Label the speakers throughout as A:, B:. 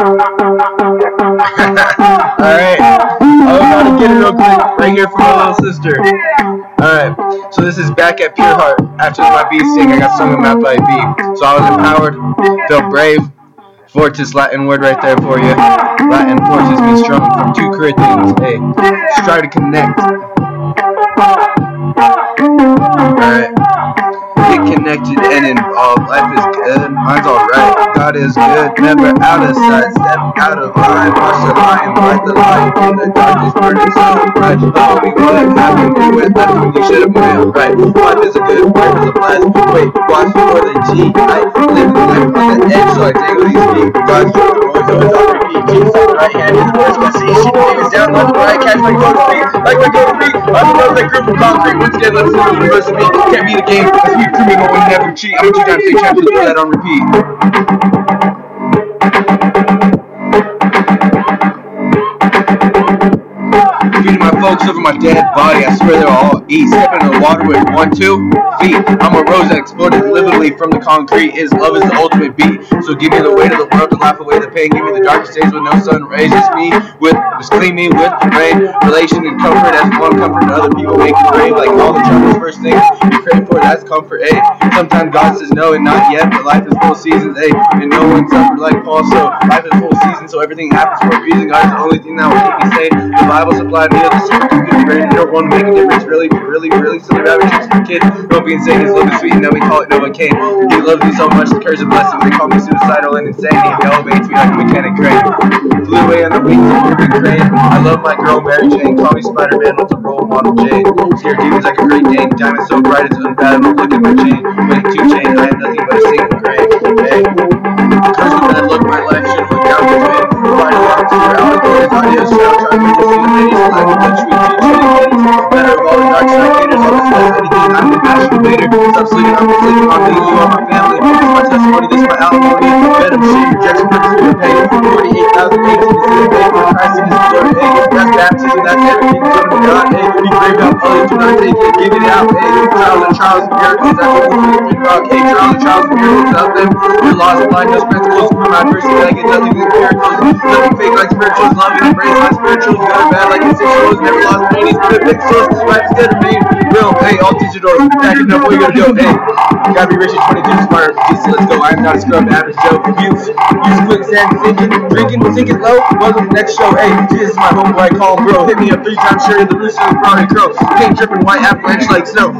A: Alright. I'm about to get it real quick right here from my little sister. Alright. So this is back at Pure Heart. After my bee sing, I got sung a map by bee. So I was empowered, felt brave. Fortis Latin word right there for you. Latin fortis means strong from 2 Corinthians. Hey, strive to connect. Connected and involved. Life is good. Mine's alright. God is good. Never out of sight. Step out of line. Watch the lion light the light. In the darkness burning so bright. Love we would happen to it. That's when you should have went right. Life is a good. Life is a blast. Wait, watch for the G. I live life on the edge, so I take what he's speak. God's truth. Right hand. His voice my see. She is down left right. Catch my go feet. Like my go feet. I'm one that grew from concrete. Once again, let's see the of me. Can't be the game. Let's to me, but we never cheat. I'm two times state champions. Put that on repeat. Over my dead body, I swear they're all eat. Stepping in the water with one, two feet. I'm a rose that exploded literally from the concrete. Is love is the ultimate beat. So give me the weight of the world to laugh away the pain. Give me the darkest days when no sun raises me. With just clean me with the rain. Relation and comfort as one comfort to other people make it brave. Like all the troubles, first thing you pray for that's comfort. Hey, sometimes God says no and not yet, but life is full seasons. Hey, and no one suffered like Paul. So life is full so everything happens for a reason. God is the only thing that will keep me sane. The Bible supplied me with brain. You don't want to make a difference, really, really, really. So the rabbit tricks for kids. Don't be insane. Is sweet, and then we call it Novocaine. He loves me so much, the curse of blessings. They call me suicidal and insane. He elevates me like a mechanic crane. Flew away on the wings of Ruben Crane. I love my girl Mary Jane. Call me Spider Man with a role model Jane. Scared demons like a great Dane. Diamond so bright it's unfathomable. Look at my chain. Waiting two anything. I'm the masturbator. Stop sleeping. I'm sleeping on me. You are my family. This is my testimony. This is my alimony. Venom, shame, rejection, purpose, and pain. 48,000 pages. This is the day for Christ in his glory. Hey, that's baptism. That's everything. Come to God. Hey, be brave out. Only do not take it. Give it out. Hey, trials and trials and miracles. That's what we do. Big rock. Hey, trials and trials and miracles. Without them, you're lost. Blind, no spectacles. From adversity, I get nothing but miracles. Nothing fake like spirituals. Love and embrace my spirituals. Good or bad like consensuals. Never lost pennies. Good pixels. Life is good to me. Real. Hey, all digital. Packing up. What you gonna do? Hey, gotta be rich at 22 smart. Jesus, let's go. I'm not a scrub. Average Joe. Use, use quicksand. Thinking, drinking, sinking low. Oh, welcome to the next show. Hey, Jesus, my homeboy. I call him bro. Hit me up three times. Sure, the rooster and frog and crow. Pink dripping white avalanche like snow.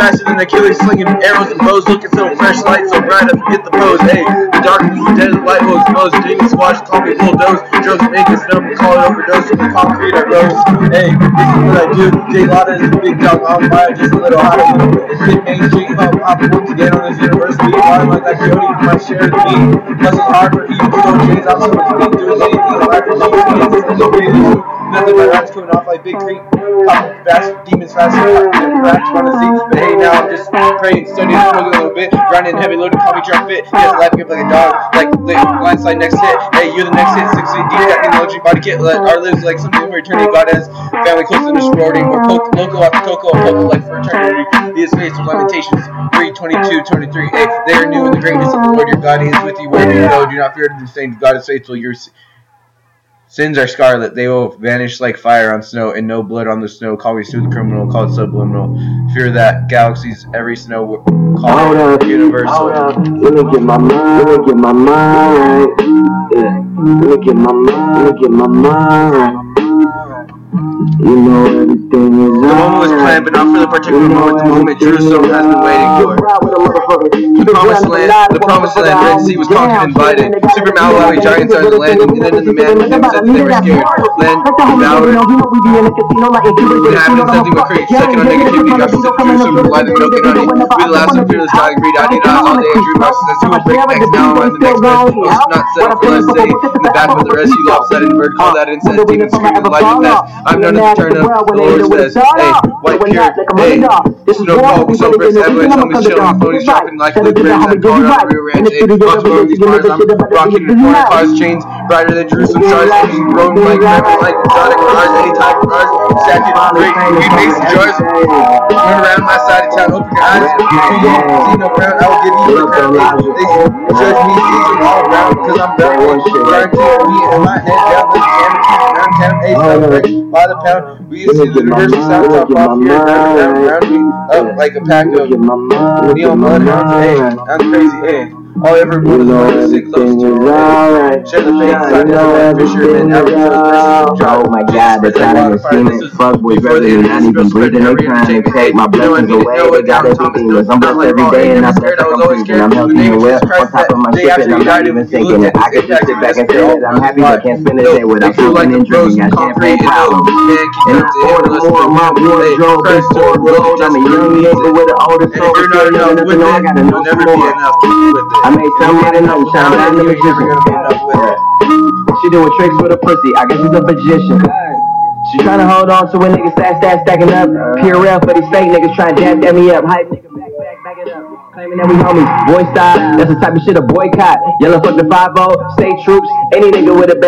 A: Faster than Achilles slinging arrows and bows. Looking so fresh, light so bright. I forget the pose. Hey, the darkness is dead. Will expose. Demon squash. Call me bulldoze. Drugs make us numb. Call it overdose. From the concrete I rose. Hey, this is what I do. J Lara is a big dog on fire. Just a little hotter. Hit Main Street. Pop, pop once again on this university. Bottom like that Jody my share of me. Hustle hard for evil. Don't change. I'm so much big doing anything. Life for me. It's to. Nothing but rats coming off like Big Creek. Fast, demons fast, rats seat. Just praying, studying, smoking a little bit, grinding heavy loaded, call me drum fit. Yes, life like a dog, like blind slide next hit. Hey, you're the next hit, six feet deep, technology, body kit. Let our lives like something for eternity. God has family close to sorority, co- local after cocoa, local like for eternity. He is faced with lamentations. 3, 22, 23. Hey, they are new in the greatness of the Lord your God. Is with you wherever you go. Do not fear to the same. God is faithful. Your Sins are scarlet, they will vanish like fire on snow, and no blood on the snow. Call me smooth criminal, call it subliminal. Fear that galaxies, every snow, call it universal.
B: Let me get my mind, let me get my mind. Yeah. Let me get my mind, let me get my mind. You know is
A: The moment was planned, but not for the particular moment. The moment Jerusalem has been waiting for. The promised land, the promised land, Red Sea was conquered and invited. Super Malawi giants are the land, and then the man with them said they were scared. Land devoured. What happened? Something with creek. Second on negativity, God sent Jerusalem to lie the milk and honey. Be the last and fearless God, greed, I need eyes all day and dream boxes. As who will break next now and the next man. Also not set for less say. In the back of the rest, you lopsided bird, call that incest. Demons screaming the light of that. I'm known as the turn up. Lord says, hey, white pure. Hey, Snoop Dogg, so Chris Evans, homies chilling, phonies dropping like Luke Brand, that Colorado rear ranch. Hey, bucks these bars, I'm rocking the foreign cars, chains, brighter than Jerusalem stars, losing road like rapping like exotic cars, any type of cars, stacking great, we mason jars. Turn around my side of town, open your eyes. If you see no crown, I will give you a crown. They, judge me season all around, cause I'm with guaranteed me and my head down like canopy. Round town, A celebrate by the pound. We used to see the reverse sound top off here, round, round, round me up like a pack of neon bloodhounds. Hey, I'm crazy. Hey. All ever
B: You
A: wanted
B: know
A: was to sit close
B: everything
A: to
B: is
A: her.
B: alright.
A: Share the face,
B: Yeah,
A: I
B: you know
A: know that fisherman,
B: everything
A: every
B: is
A: other person.
B: alright. Oh my god, they're trying to scheme it. Fuck boys rather than not even breathing. They're trying to take my blessings away. They got everything. Cause I'm blessed every day and I feel like I'm breathing. I'm healthy and well. On top of my shit and I'm not even thinking it. I could just sit back and say that I'm happy but can't spend a day without smoking and drinking. Got champagne problems. And it's Baltimore, my wardrobe is for gold. I'm a young nigga with an
A: if you're not enough with
B: I gotta
A: you'll never
B: some
A: be enough with it.
B: I made some of nothing, shout out to the
A: never gonna be
B: magician.
A: enough with it.
B: She doing tricks with a pussy, I guess she's a magician. She tryna hold on to a nigga stack stack stacking up. Pure for these fake niggas trying to dab dab me up. Hype nigga back back back it up. Claiming that we homies. Boy style, that's the type of shit a boycott. Yellow fuck the 5 State troops, any nigga with a